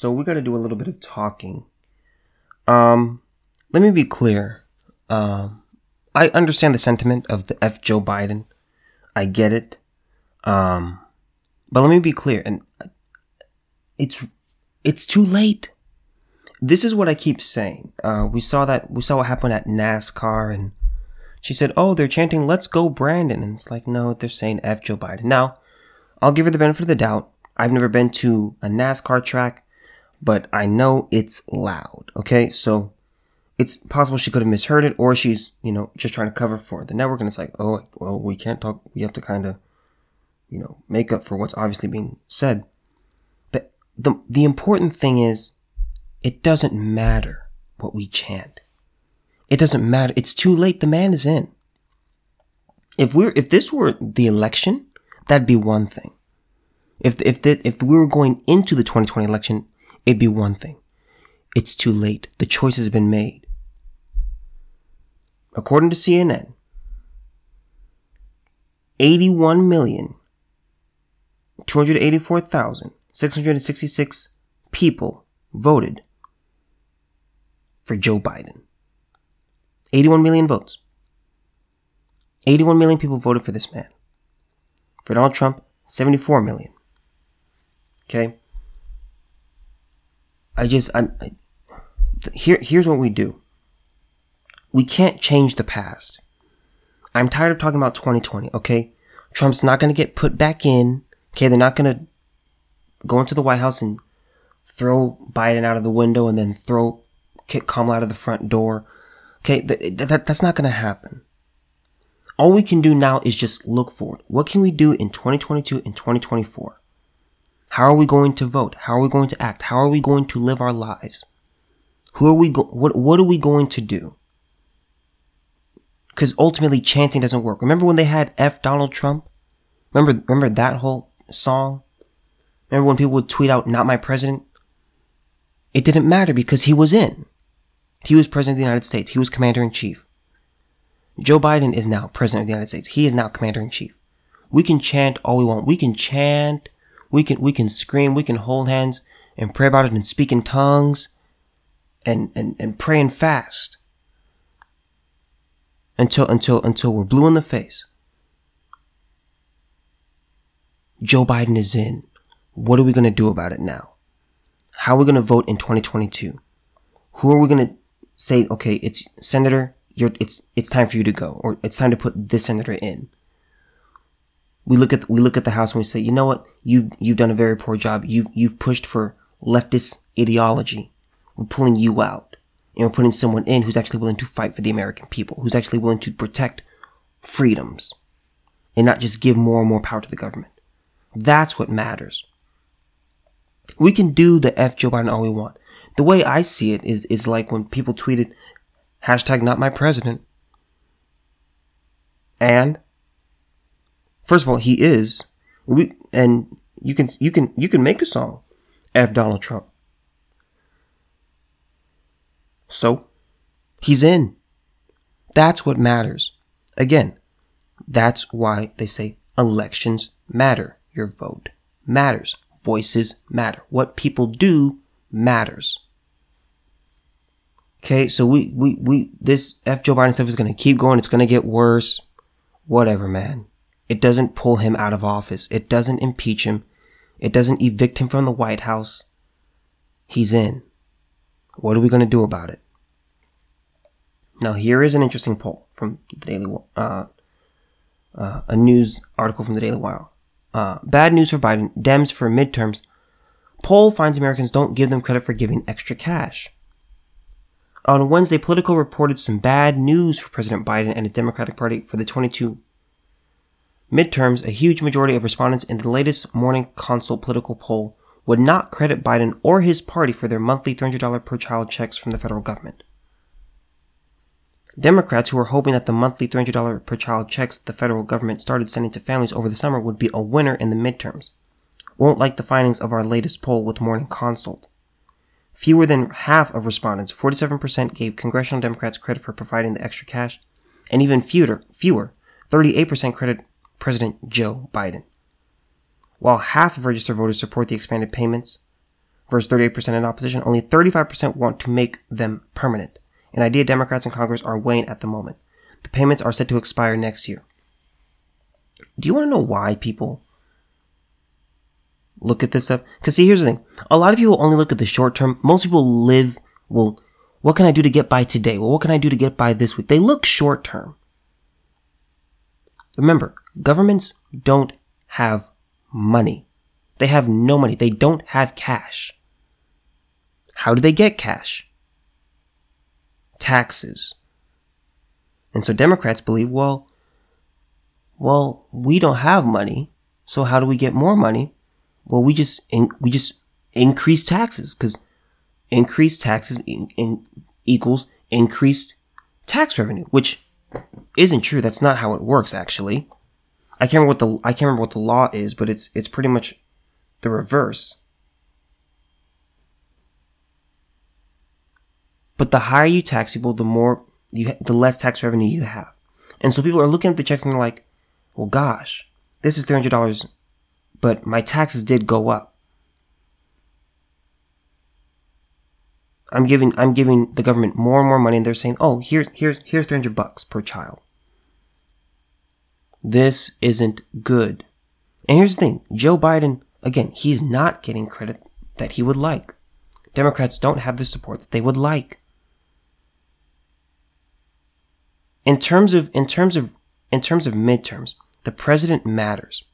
So we got to do a little bit of talking. Um, let me be clear. Um, I understand the sentiment of the F Joe Biden. I get it. Um, but let me be clear, and it's it's too late. This is what I keep saying. Uh, we saw that we saw what happened at NASCAR, and she said, "Oh, they're chanting, let's go, Brandon," and it's like, no, they're saying F Joe Biden. Now, I'll give her the benefit of the doubt. I've never been to a NASCAR track, but I know it's loud. Okay, so it's possible she could have misheard it, or she's you know just trying to cover for the network, and it's like, oh, well, we can't talk. We have to kind of, you know, make up for what's obviously being said. But the the important thing is, it doesn't matter what we chant. It doesn't matter. It's too late. The man is in. If we're if this were the election, that'd be one thing. If if the, if we were going into the 2020 election, it'd be one thing. It's too late. The choice has been made. According to CNN, 81 million 284,666 people voted for Joe Biden. 81 million votes. 81 million people voted for this man. For Donald Trump, 74 million. Okay? I just, I'm, I, here, here's what we do. We can't change the past. I'm tired of talking about 2020, okay? Trump's not gonna get put back in. Okay, they're not gonna go into the White House and throw Biden out of the window and then throw kick Kamala out of the front door. Okay, that, that, that's not gonna happen. All we can do now is just look forward. What can we do in 2022 and 2024? How are we going to vote? How are we going to act? How are we going to live our lives? Who are we go- what what are we going to do? Cuz ultimately chanting doesn't work. Remember when they had F Donald Trump? Remember remember that whole song? Remember when people would tweet out not my president? It didn't matter because he was in. He was president of the United States. He was commander in chief. Joe Biden is now president of the United States. He is now commander in chief. We can chant all we want. We can chant. We can, we can scream. We can hold hands and pray about it and speak in tongues and, and, and pray and fast until, until, until we're blue in the face. Joe Biden is in. What are we going to do about it now? How are we going to vote in 2022? Who are we going to say, okay, it's Senator, you're, it's, it's time for you to go, or it's time to put this senator in. We look at, we look at the House and we say, you know what? You, you've done a very poor job. You've, you've pushed for leftist ideology. We're pulling you out. And we're putting someone in who's actually willing to fight for the American people, who's actually willing to protect freedoms and not just give more and more power to the government. That's what matters. We can do the F Joe Biden all we want. The way I see it is, is like when people tweeted, hashtag not my president. And, first of all, he is. We, and you can, you can, you can make a song, F Donald Trump. So, he's in. That's what matters. Again, that's why they say elections matter. Your vote matters. Voices matter. What people do matters. Okay, so we, we, we, this F Joe Biden stuff is gonna keep going. It's gonna get worse. Whatever, man. It doesn't pull him out of office. It doesn't impeach him. It doesn't evict him from the White House. He's in. What are we gonna do about it? Now, here is an interesting poll from the Daily, uh, uh, a news article from the Daily Wire. Uh, bad news for Biden. Dems for midterms. Poll finds Americans don't give them credit for giving extra cash. On Wednesday, Politico reported some bad news for President Biden and his Democratic Party for the 22 midterms. A huge majority of respondents in the latest Morning Consult political poll would not credit Biden or his party for their monthly $300 per child checks from the federal government. Democrats who were hoping that the monthly $300 per child checks the federal government started sending to families over the summer would be a winner in the midterms won't like the findings of our latest poll with Morning Consult. Fewer than half of respondents, 47%, gave congressional Democrats credit for providing the extra cash, and even fewer, fewer 38% credit President Joe Biden. While half of registered voters support the expanded payments, versus 38% in opposition, only 35% want to make them permanent, an idea Democrats in Congress are weighing at the moment. The payments are set to expire next year. Do you want to know why people look at this stuff? Because see, here's the thing. A lot of people only look at the short term. Most people live, well, what can I do to get by today? Well, what can I do to get by this week? They look short term. Remember, governments don't have money. They have no money. They don't have cash. How do they get cash? Taxes. And so Democrats believe, well, well, we don't have money. So how do we get more money? Well, we just, in, we just increase taxes because increased taxes in, in equals increased tax revenue, which isn't true. That's not how it works, actually. I can't remember what the I can't remember what the law is, but it's it's pretty much the reverse. But the higher you tax people, the more you the less tax revenue you have. And so people are looking at the checks and they're like, "Well, gosh, this is three hundred dollars, but my taxes did go up. I'm giving I'm giving the government more and more money, and they're saying, "Oh, here's here's here's 300 bucks per child." This isn't good. And here's the thing: Joe Biden, again, he's not getting credit that he would like. Democrats don't have the support that they would like. In terms of in terms of in terms of midterms, the president matters.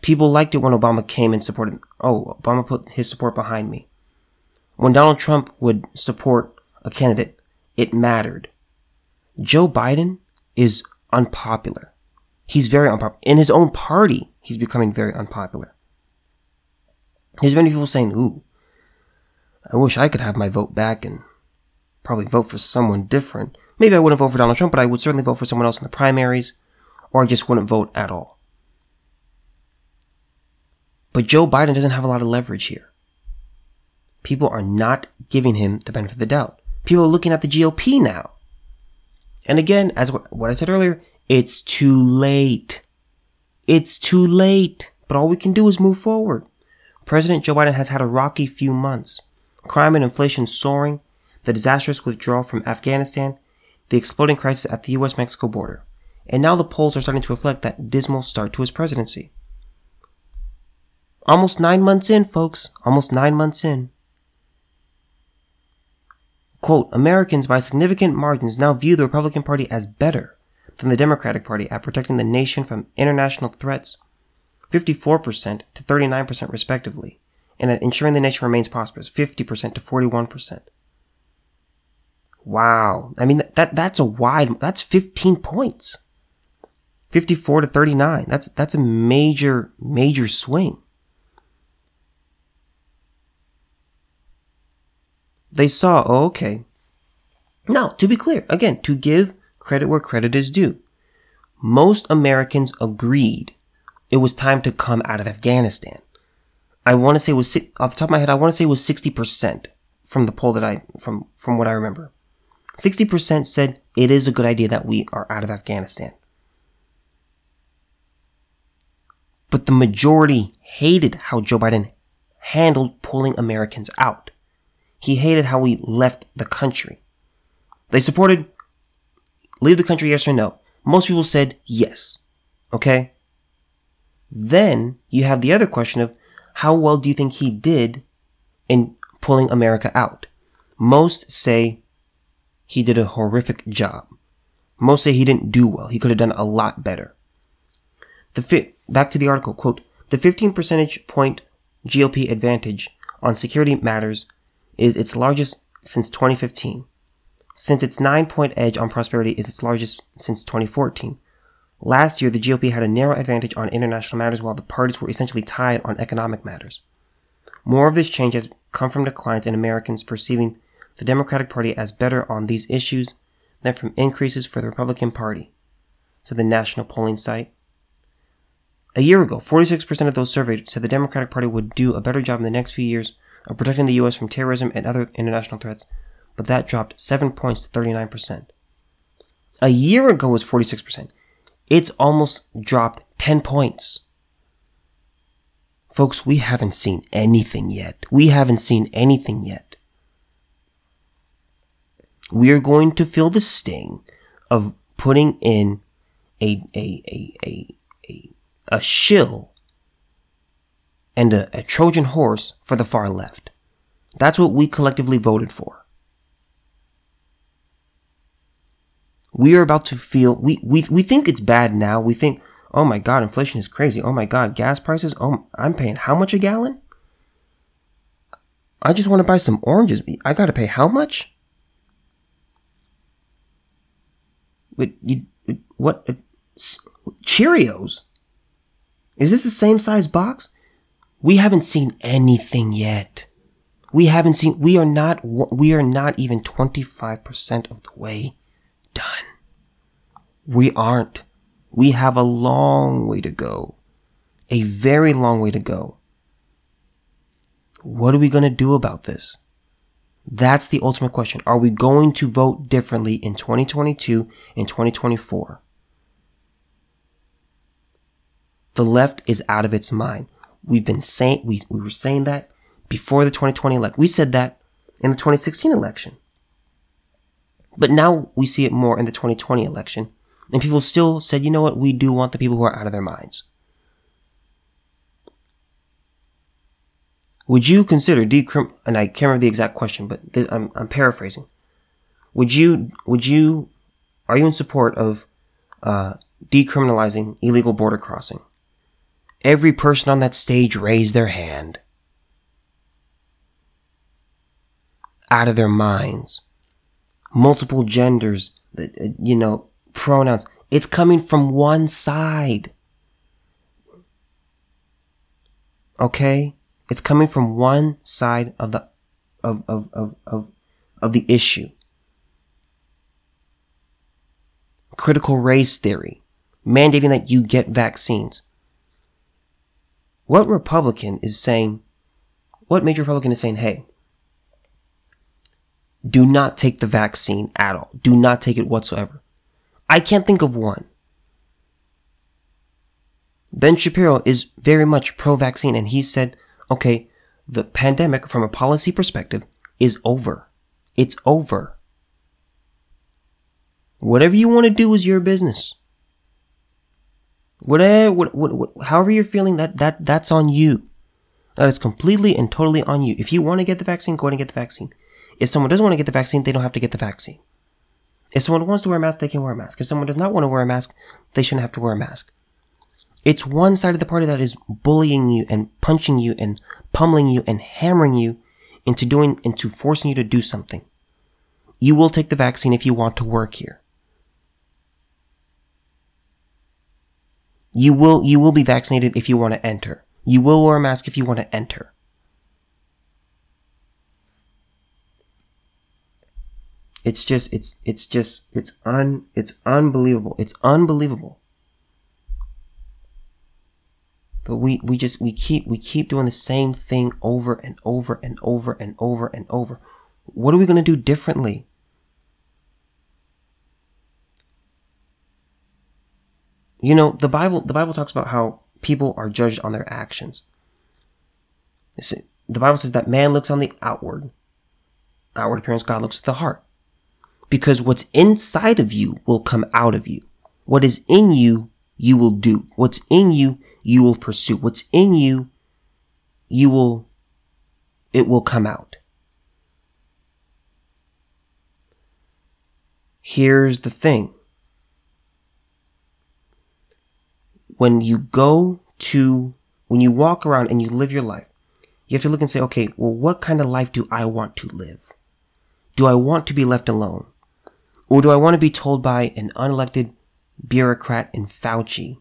People liked it when Obama came and supported. Oh, Obama put his support behind me. When Donald Trump would support a candidate, it mattered. Joe Biden is unpopular. He's very unpopular. In his own party, he's becoming very unpopular. There's many people saying, ooh, I wish I could have my vote back and probably vote for someone different. Maybe I wouldn't vote for Donald Trump, but I would certainly vote for someone else in the primaries, or I just wouldn't vote at all. But Joe Biden doesn't have a lot of leverage here people are not giving him the benefit of the doubt. People are looking at the GOP now. And again, as what I said earlier, it's too late. It's too late. But all we can do is move forward. President Joe Biden has had a rocky few months. Crime and inflation soaring, the disastrous withdrawal from Afghanistan, the exploding crisis at the US Mexico border. And now the polls are starting to reflect that dismal start to his presidency. Almost nine months in, folks. Almost nine months in. Quote, Americans by significant margins now view the Republican Party as better than the Democratic Party at protecting the nation from international threats, 54% to 39% respectively, and at ensuring the nation remains prosperous, 50% to 41%. Wow. I mean, that, that's a wide, that's 15 points. 54 to 39. That's, that's a major, major swing. They saw, oh, okay. Now, to be clear, again, to give credit where credit is due, most Americans agreed it was time to come out of Afghanistan. I want to say it was off the top of my head. I want to say it was sixty percent from the poll that I from from what I remember. Sixty percent said it is a good idea that we are out of Afghanistan, but the majority hated how Joe Biden handled pulling Americans out. He hated how we left the country. They supported leave the country, yes or no. Most people said yes. Okay? Then you have the other question of how well do you think he did in pulling America out? Most say he did a horrific job. Most say he didn't do well. He could have done a lot better. The back to the article, quote, the 15 percentage point GOP advantage on security matters is its largest since 2015, since its nine point edge on prosperity is its largest since 2014. Last year, the GOP had a narrow advantage on international matters while the parties were essentially tied on economic matters. More of this change has come from declines in Americans perceiving the Democratic Party as better on these issues than from increases for the Republican Party, said the national polling site. A year ago, 46% of those surveyed said the Democratic Party would do a better job in the next few years of protecting the U.S. from terrorism and other international threats, but that dropped 7 points to 39%. A year ago was 46%. It's almost dropped 10 points. Folks, we haven't seen anything yet. We haven't seen anything yet. We are going to feel the sting of putting in a, a, a, a, a, a shill and a, a Trojan horse for the far left. That's what we collectively voted for. We are about to feel, we, we, we think it's bad now. We think, oh my God, inflation is crazy. Oh my God, gas prices. Oh, I'm paying how much a gallon? I just want to buy some oranges. I got to pay how much? Wait, you, what? Uh, Cheerios? Is this the same size box? We haven't seen anything yet. We haven't seen, we are not, we are not even 25% of the way done. We aren't. We have a long way to go. A very long way to go. What are we going to do about this? That's the ultimate question. Are we going to vote differently in 2022 and 2024? The left is out of its mind. We've been saying, we, we were saying that before the 2020 election. We said that in the 2016 election. But now we see it more in the 2020 election. And people still said, you know what? We do want the people who are out of their minds. Would you consider decrim, and I can't remember the exact question, but I'm, I'm paraphrasing. Would you, would you, are you in support of, uh, decriminalizing illegal border crossing? Every person on that stage raised their hand. Out of their minds. Multiple genders, uh, you know, pronouns. It's coming from one side. Okay? It's coming from one side of the of of of of, of the issue. Critical race theory, mandating that you get vaccines. What Republican is saying, what major Republican is saying, hey, do not take the vaccine at all. Do not take it whatsoever. I can't think of one. Ben Shapiro is very much pro vaccine and he said, okay, the pandemic from a policy perspective is over. It's over. Whatever you want to do is your business. Whatever, what, what, what, however you're feeling, that, that, that's on you. That is completely and totally on you. If you want to get the vaccine, go ahead and get the vaccine. If someone doesn't want to get the vaccine, they don't have to get the vaccine. If someone wants to wear a mask, they can wear a mask. If someone does not want to wear a mask, they shouldn't have to wear a mask. It's one side of the party that is bullying you and punching you and pummeling you and hammering you into doing, into forcing you to do something. You will take the vaccine if you want to work here. You will, you will be vaccinated if you want to enter. You will wear a mask if you want to enter. It's just, it's, it's just, it's un, it's unbelievable. It's unbelievable. But we, we just, we keep, we keep doing the same thing over and over and over and over and over. What are we going to do differently? You know, the Bible, the Bible talks about how people are judged on their actions. The Bible says that man looks on the outward, outward appearance, God looks at the heart. Because what's inside of you will come out of you. What is in you, you will do. What's in you, you will pursue. What's in you, you will, it will come out. Here's the thing. When you go to, when you walk around and you live your life, you have to look and say, okay, well, what kind of life do I want to live? Do I want to be left alone? Or do I want to be told by an unelected bureaucrat in Fauci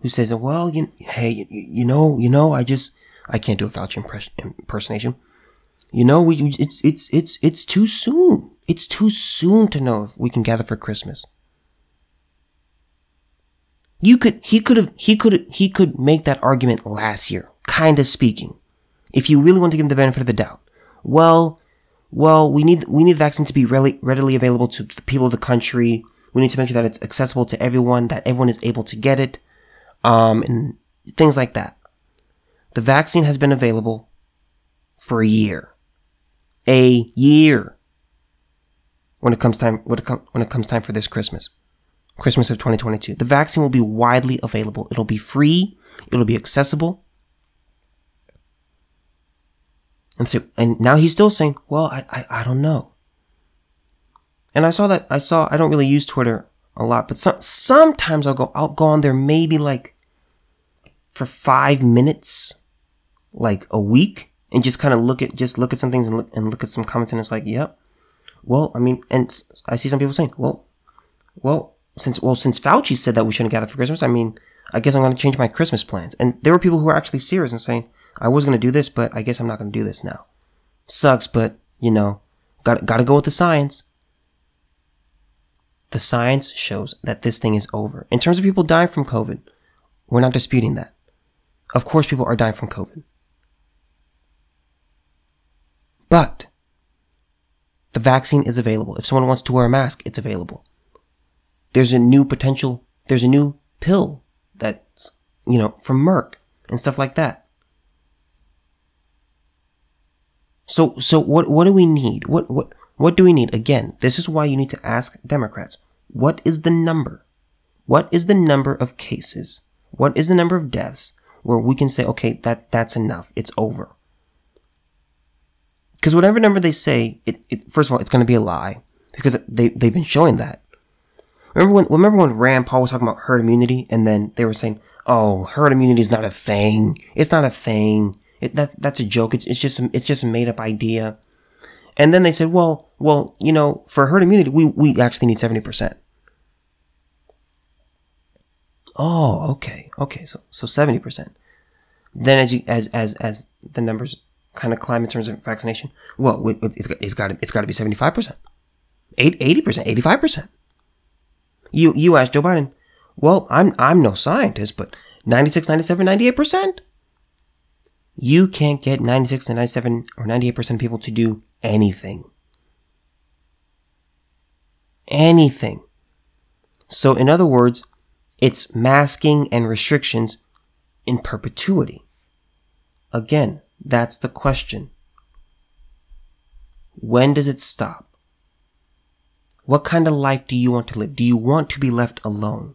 who says, well, you, hey, you, you know, you know, I just, I can't do a Fauci impersonation. You know, we, it's, it's, it's, it's too soon. It's too soon to know if we can gather for Christmas. You could, he could have, he could, he could make that argument last year, kinda speaking. If you really want to give him the benefit of the doubt. Well, well, we need, we need the vaccine to be readily, readily available to the people of the country. We need to make sure that it's accessible to everyone, that everyone is able to get it, um, and things like that. The vaccine has been available for a year. A year. When it comes time when it, com- when it comes time for this Christmas. Christmas of 2022. The vaccine will be widely available. It'll be free, it'll be accessible. And so and now he's still saying, "Well, I I, I don't know." And I saw that I saw I don't really use Twitter a lot, but some, sometimes I'll go I'll go on there maybe like for 5 minutes like a week and just kind of look at just look at some things and look and look at some comments and it's like, yep. Well, I mean, and I see some people saying, well, well, since well since Fauci said that we shouldn't gather for Christmas, I mean, I guess I'm going to change my Christmas plans. And there were people who were actually serious and saying, I was going to do this, but I guess I'm not going to do this now. Sucks, but you know, got got to go with the science. The science shows that this thing is over. In terms of people dying from COVID, we're not disputing that. Of course, people are dying from COVID. But the vaccine is available. If someone wants to wear a mask, it's available. There's a new potential, there's a new pill that's, you know, from Merck and stuff like that. So, so what, what do we need? What, what, what do we need? Again, this is why you need to ask Democrats. What is the number? What is the number of cases? What is the number of deaths where we can say, okay, that, that's enough. It's over. Because whatever number they say, it, it first of all, it's going to be a lie because they, they've been showing that. Remember when, remember when Rand Paul was talking about herd immunity and then they were saying, oh, herd immunity is not a thing. It's not a thing. It, that's, that's a joke. It's, it's just, it's just a made up idea. And then they said, well, well, you know, for herd immunity, we, we actually need 70%. Oh, okay. Okay. So, so 70%. Then as you, as, as, as the numbers kind of climb in terms of vaccination? Well, it's got it's got to, be seventy five percent, eighty percent, eighty five percent. You you ask Joe Biden. Well, I'm I'm no scientist, but 96, 97, 98 percent. You can't get 96 97 or 98 percent of people to do anything. Anything. So, in other words, it's masking and restrictions in perpetuity. Again, that's the question. When does it stop? What kind of life do you want to live? Do you want to be left alone?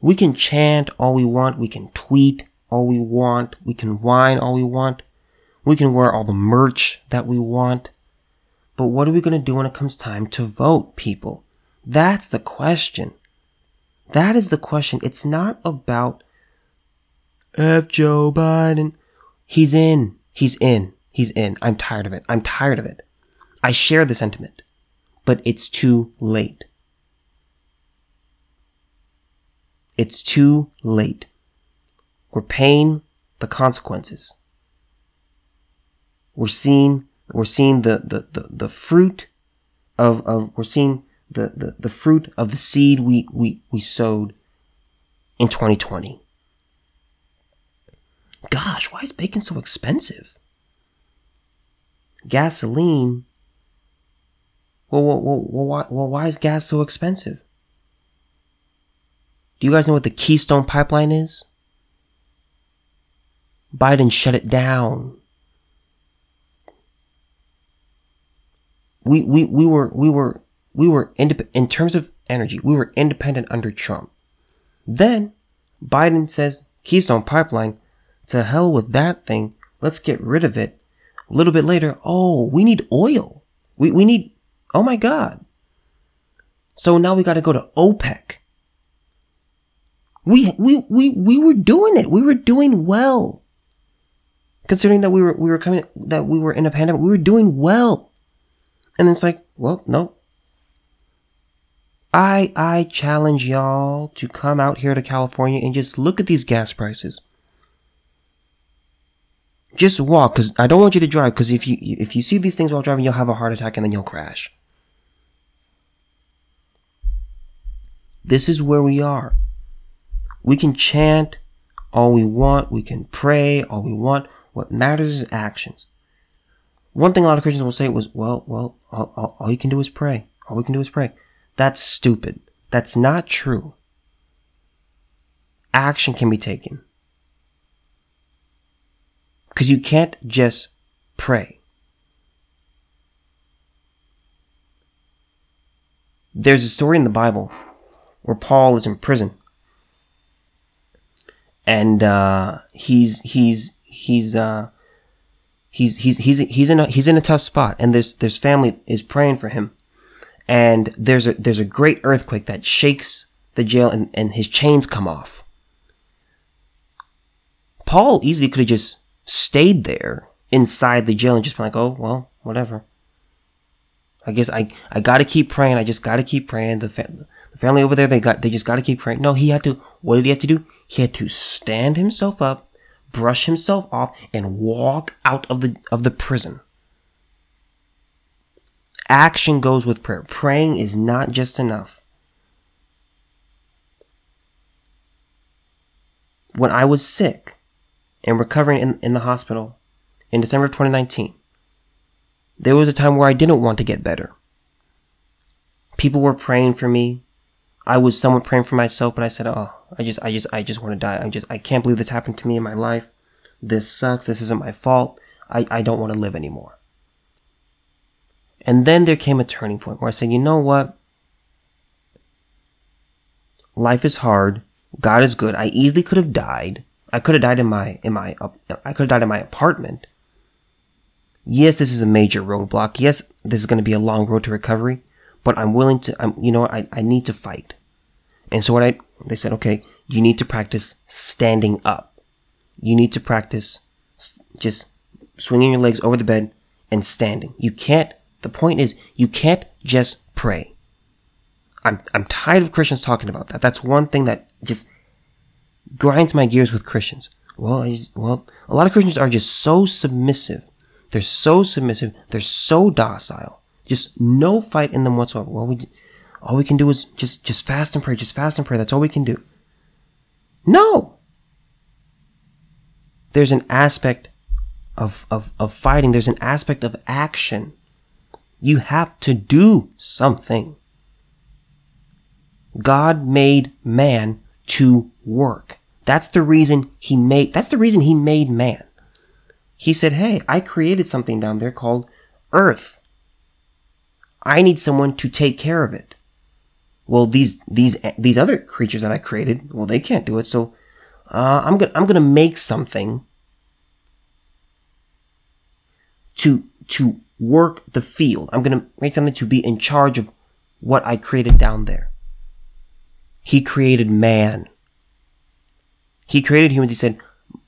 We can chant all we want. We can tweet all we want. We can whine all we want. We can wear all the merch that we want. But what are we going to do when it comes time to vote, people? That's the question. That is the question. It's not about F. Joe Biden. He's in. He's in. He's in. I'm tired of it. I'm tired of it. I share the sentiment, but it's too late. It's too late. We're paying the consequences. We're seeing, we're seeing the, the, the, the fruit of, of, we're seeing the, the, the fruit of the seed we, we, we sowed in 2020. Gosh, why is bacon so expensive? Gasoline. Well, well, well, why, well, why is gas so expensive? Do you guys know what the Keystone Pipeline is? Biden shut it down. We, we, we were, we were, we were, indep- in terms of energy, we were independent under Trump. Then Biden says Keystone Pipeline to hell with that thing. Let's get rid of it. A little bit later, oh, we need oil. We, we need, oh my God. So now we got to go to OPEC. We, we, we, we were doing it. We were doing well. Considering that we were, we were coming, that we were in a pandemic, we were doing well. And it's like, well, no. I, I challenge y'all to come out here to California and just look at these gas prices. Just walk, cause I don't want you to drive, cause if you, if you see these things while driving, you'll have a heart attack and then you'll crash. This is where we are. We can chant all we want. We can pray all we want. What matters is actions. One thing a lot of Christians will say was, well, well, all, all, all you can do is pray. All we can do is pray. That's stupid. That's not true. Action can be taken. Because you can't just pray. There's a story in the Bible where Paul is in prison and uh, he's he's he's uh, he's he's he's he's in a he's in a tough spot, and this this family is praying for him, and there's a there's a great earthquake that shakes the jail, and, and his chains come off. Paul easily could have just stayed there inside the jail and just been like, oh well, whatever. I guess I I gotta keep praying. I just gotta keep praying. The, fa- the family over there, they got they just gotta keep praying. No, he had to. What did he have to do? He had to stand himself up, brush himself off, and walk out of the of the prison. Action goes with prayer. Praying is not just enough. When I was sick and recovering in, in the hospital in December of 2019, there was a time where I didn't want to get better. People were praying for me. I was somewhat praying for myself, but I said, "Oh, I just, I just, I just want to die. I just, I can't believe this happened to me in my life. This sucks. This isn't my fault. I, I don't want to live anymore." And then there came a turning point where I said, "You know what? Life is hard. God is good. I easily could have died. I could have died in my, in my, I could have died in my apartment." yes, this is a major roadblock. Yes, this is going to be a long road to recovery, but I'm willing to, I'm, you know, I, I need to fight. And so what I, they said, okay, you need to practice standing up. You need to practice just swinging your legs over the bed and standing. You can't, the point is, you can't just pray. I'm, I'm tired of Christians talking about that. That's one thing that just grinds my gears with Christians. Well, just, well, a lot of Christians are just so submissive they're so submissive. They're so docile. Just no fight in them whatsoever. Well, we, all we can do is just, just fast and pray. Just fast and pray. That's all we can do. No! There's an aspect of, of, of fighting. There's an aspect of action. You have to do something. God made man to work. That's the reason he made, that's the reason he made man he said, Hey, I created something down there called Earth. I need someone to take care of it. Well, these, these, these other creatures that I created, well, they can't do it. So, uh, I'm gonna, I'm gonna make something to, to work the field. I'm gonna make something to be in charge of what I created down there. He created man. He created humans. He said,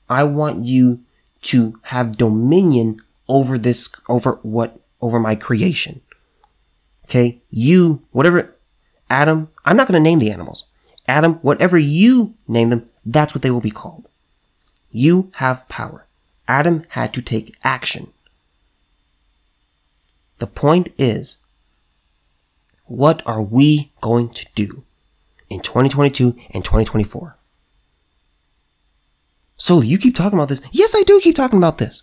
I want you to have dominion over this, over what, over my creation. Okay. You, whatever, Adam, I'm not going to name the animals. Adam, whatever you name them, that's what they will be called. You have power. Adam had to take action. The point is, what are we going to do in 2022 and 2024? So you keep talking about this. Yes, I do keep talking about this.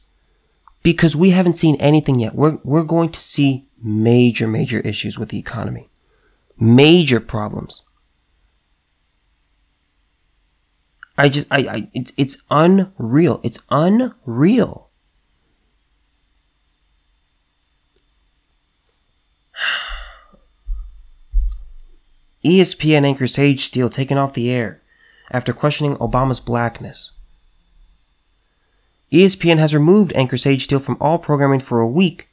Because we haven't seen anything yet. We're, we're going to see major, major issues with the economy. Major problems. I just, I, I, it's, it's unreal. It's unreal. ESPN anchor Sage Steele taken off the air after questioning Obama's blackness. ESPN has removed anchor Sage Steele from all programming for a week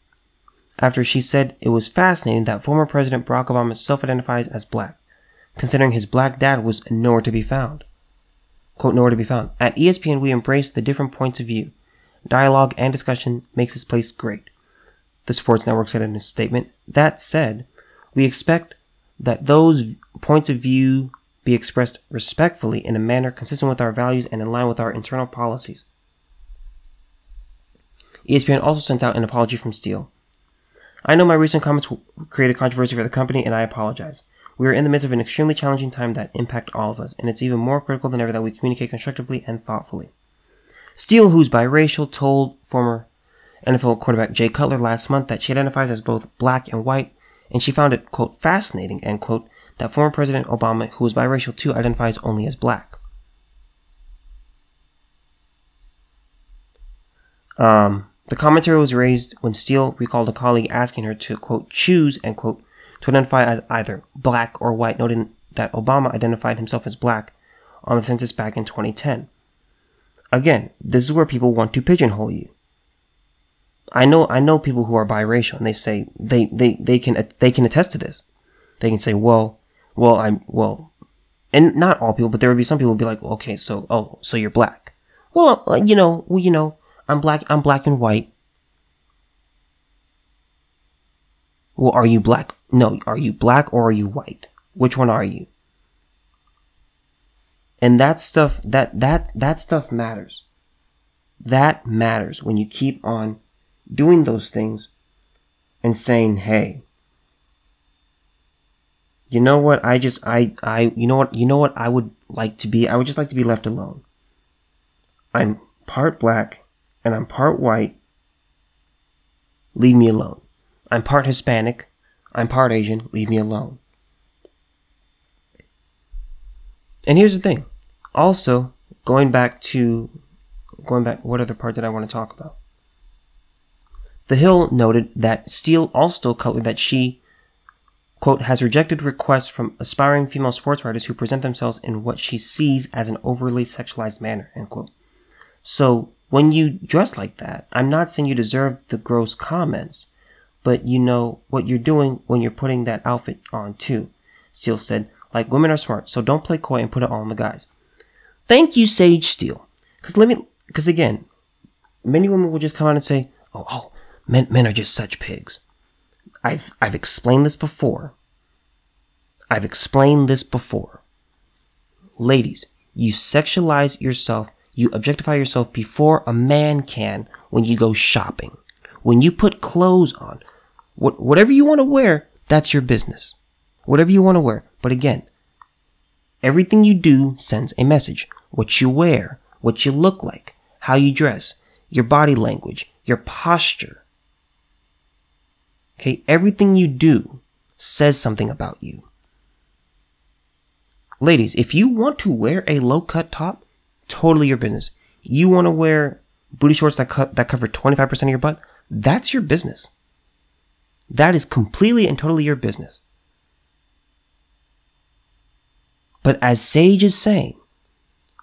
after she said it was fascinating that former President Barack Obama self identifies as black, considering his black dad was nowhere to be found. Quote, nowhere to be found. At ESPN, we embrace the different points of view. Dialogue and discussion makes this place great. The Sports Network said in a statement. That said, we expect that those points of view be expressed respectfully in a manner consistent with our values and in line with our internal policies. ESPN also sent out an apology from Steele. I know my recent comments created controversy for the company, and I apologize. We are in the midst of an extremely challenging time that impact all of us, and it's even more critical than ever that we communicate constructively and thoughtfully. Steele, who's biracial, told former NFL quarterback Jay Cutler last month that she identifies as both black and white, and she found it, quote, fascinating, end quote, that former President Obama, who is biracial too, identifies only as black. Um, the commentary was raised when Steele recalled a colleague asking her to, quote, choose, and quote, to identify as either black or white, noting that Obama identified himself as black on the census back in 2010. Again, this is where people want to pigeonhole you. I know, I know people who are biracial and they say, they, they, they can, they can attest to this. They can say, well, well, I'm, well, and not all people, but there would be some people would be like, okay, so, oh, so you're black. Well, uh, you know, well, you know, I'm black. I'm black and white. Well, are you black? No, are you black or are you white? Which one are you? And that stuff, that, that, that stuff matters. That matters when you keep on doing those things and saying, hey, you know what? I just, I, I, you know what? You know what I would like to be? I would just like to be left alone. I'm part black and I'm part white, leave me alone. I'm part Hispanic, I'm part Asian, leave me alone. And here's the thing. Also, going back to going back what other part did I want to talk about? The Hill noted that Steele also told that she quote has rejected requests from aspiring female sports writers who present themselves in what she sees as an overly sexualized manner, end quote. So when you dress like that, I'm not saying you deserve the gross comments, but you know what you're doing when you're putting that outfit on too. Steele said, like women are smart, so don't play coy and put it on the guys. Thank you, Sage Steele. Cause let me, cause again, many women will just come out and say, oh, oh, men, men are just such pigs. I've, I've explained this before. I've explained this before. Ladies, you sexualize yourself you objectify yourself before a man can when you go shopping. When you put clothes on, what, whatever you want to wear, that's your business. Whatever you want to wear. But again, everything you do sends a message. What you wear, what you look like, how you dress, your body language, your posture. Okay, everything you do says something about you. Ladies, if you want to wear a low cut top, totally your business. You want to wear booty shorts that cut that cover 25% of your butt? That's your business. That is completely and totally your business. But as Sage is saying,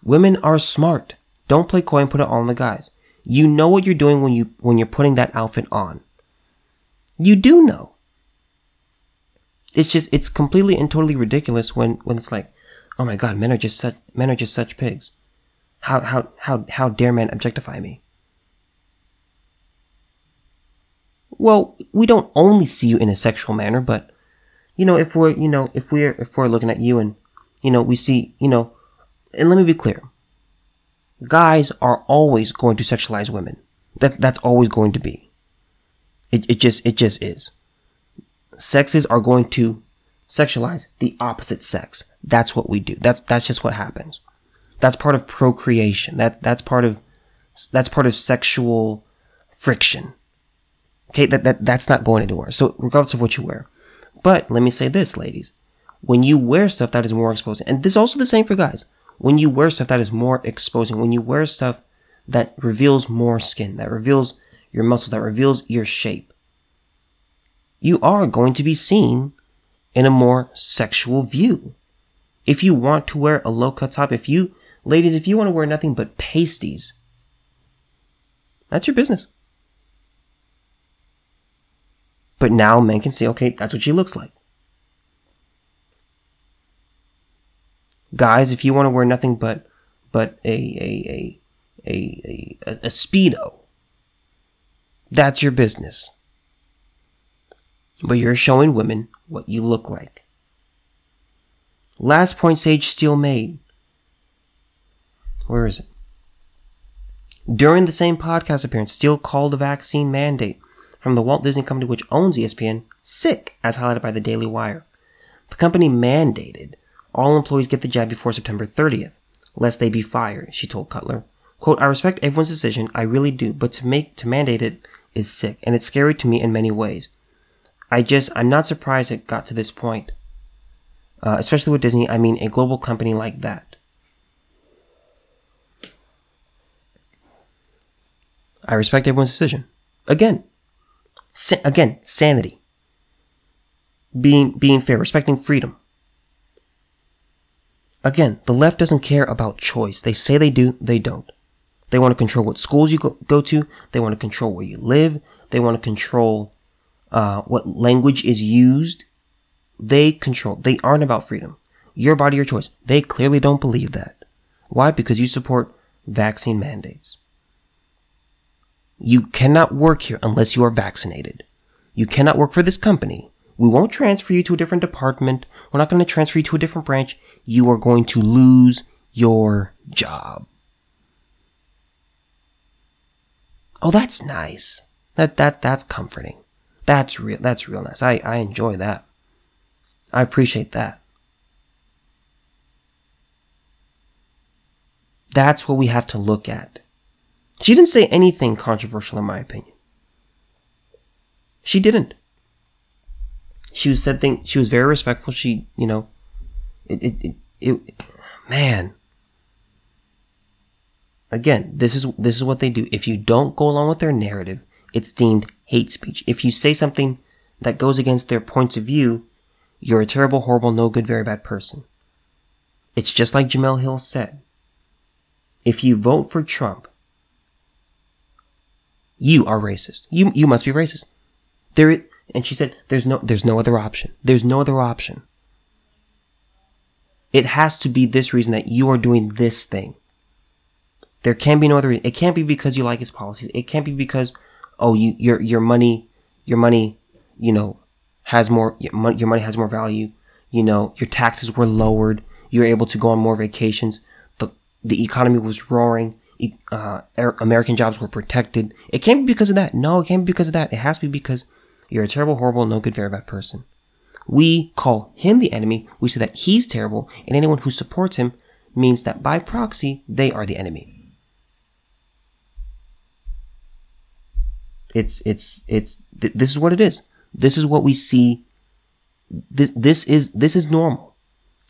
women are smart. Don't play coy and put it all on the guys. You know what you're doing when you when you're putting that outfit on. You do know. It's just it's completely and totally ridiculous when when it's like, oh my god, men are just such men are just such pigs. How, how, how, how dare men objectify me? Well, we don't only see you in a sexual manner, but, you know, if we're, you know, if we're, if we're looking at you and, you know, we see, you know, and let me be clear. Guys are always going to sexualize women. That, that's always going to be. It, it just, it just is. Sexes are going to sexualize the opposite sex. That's what we do. That's, that's just what happens. That's part of procreation. That that's part of that's part of sexual friction. Okay, that, that that's not going anywhere. So regardless of what you wear. But let me say this, ladies. When you wear stuff that is more exposing, and this is also the same for guys. When you wear stuff that is more exposing, when you wear stuff that reveals more skin, that reveals your muscles, that reveals your shape, you are going to be seen in a more sexual view. If you want to wear a low cut top, if you Ladies, if you want to wear nothing but pasties, that's your business. But now men can say, okay, that's what she looks like. Guys, if you want to wear nothing but but a a a a, a, a speedo, that's your business. But you're showing women what you look like. Last point Sage Steele made. Where is it? During the same podcast appearance, Steele called the vaccine mandate from the Walt Disney Company, which owns ESPN, sick, as highlighted by the Daily Wire. The company mandated all employees get the jab before September 30th, lest they be fired, she told Cutler. Quote, I respect everyone's decision, I really do, but to make, to mandate it is sick, and it's scary to me in many ways. I just, I'm not surprised it got to this point. Uh, especially with Disney, I mean, a global company like that. I respect everyone's decision. Again, sa- again, sanity. Being being fair, respecting freedom. Again, the left doesn't care about choice. They say they do, they don't. They want to control what schools you go, go to. They want to control where you live. They want to control uh, what language is used. They control. They aren't about freedom. Your body, your choice. They clearly don't believe that. Why? Because you support vaccine mandates. You cannot work here unless you are vaccinated. You cannot work for this company. We won't transfer you to a different department. We're not going to transfer you to a different branch. You are going to lose your job. Oh, that's nice. That that that's comforting. That's real that's real nice. I, I enjoy that. I appreciate that. That's what we have to look at. She didn't say anything controversial, in my opinion. She didn't. She said thing. She was very respectful. She, you know, it, it, it, it, man. Again, this is this is what they do. If you don't go along with their narrative, it's deemed hate speech. If you say something that goes against their points of view, you're a terrible, horrible, no good, very bad person. It's just like Jemele Hill said. If you vote for Trump, you are racist. You you must be racist. There and she said there's no there's no other option. There's no other option. It has to be this reason that you are doing this thing. There can be no other reason. It can't be because you like his policies. It can't be because oh you your your money your money, you know, has more your money, your money has more value. You know, your taxes were lowered. You're able to go on more vacations. The the economy was roaring uh, American jobs were protected. It can't be because of that. No, it can't be because of that. It has to be because you're a terrible, horrible, no good, very bad person. We call him the enemy. We say that he's terrible, and anyone who supports him means that by proxy, they are the enemy. It's, it's, it's, th- this is what it is. This is what we see. This, this is, this is normal.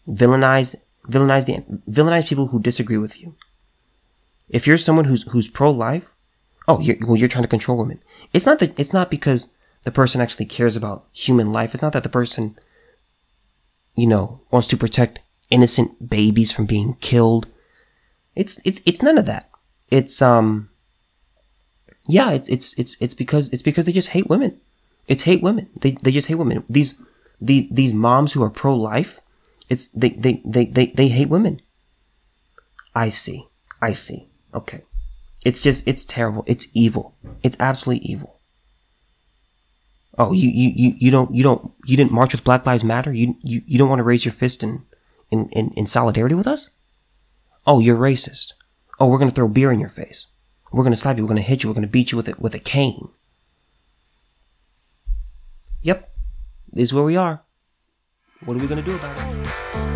Villainize, villainize the, villainize people who disagree with you. If you're someone who's who's pro-life, oh, you're, well, you're trying to control women. It's not that. It's not because the person actually cares about human life. It's not that the person, you know, wants to protect innocent babies from being killed. It's it's it's none of that. It's um. Yeah, it's it's it's it's because it's because they just hate women. It's hate women. They they just hate women. These these these moms who are pro life, it's they, they they they they hate women. I see. I see. Okay. It's just, it's terrible. It's evil. It's absolutely evil. Oh, you, you, you, you don't, you don't, you didn't march with Black Lives Matter? You, you, you don't want to raise your fist in, in, in, in solidarity with us? Oh, you're racist. Oh, we're going to throw beer in your face. We're going to slap you. We're going to hit you. We're going to beat you with it, with a cane. Yep. This is where we are. What are we going to do about it?